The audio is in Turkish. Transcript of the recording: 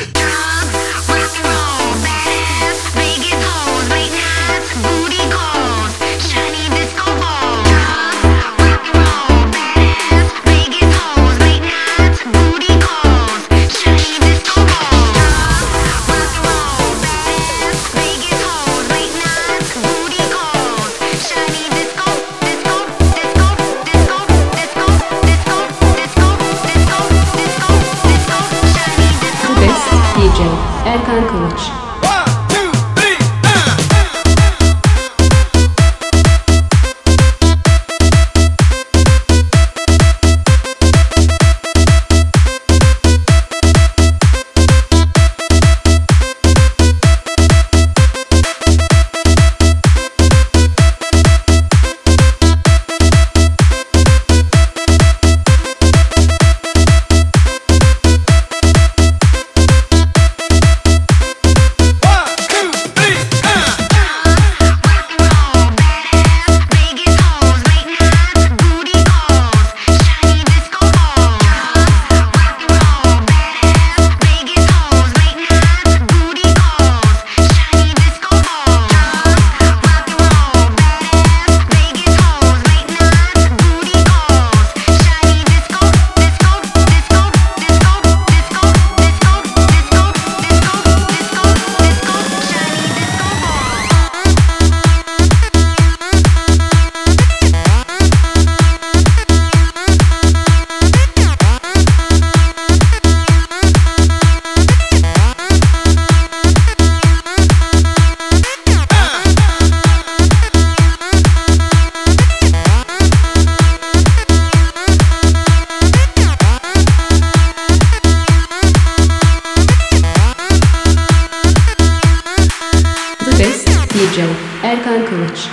it. Erkan Kılıç Erkan Kılıç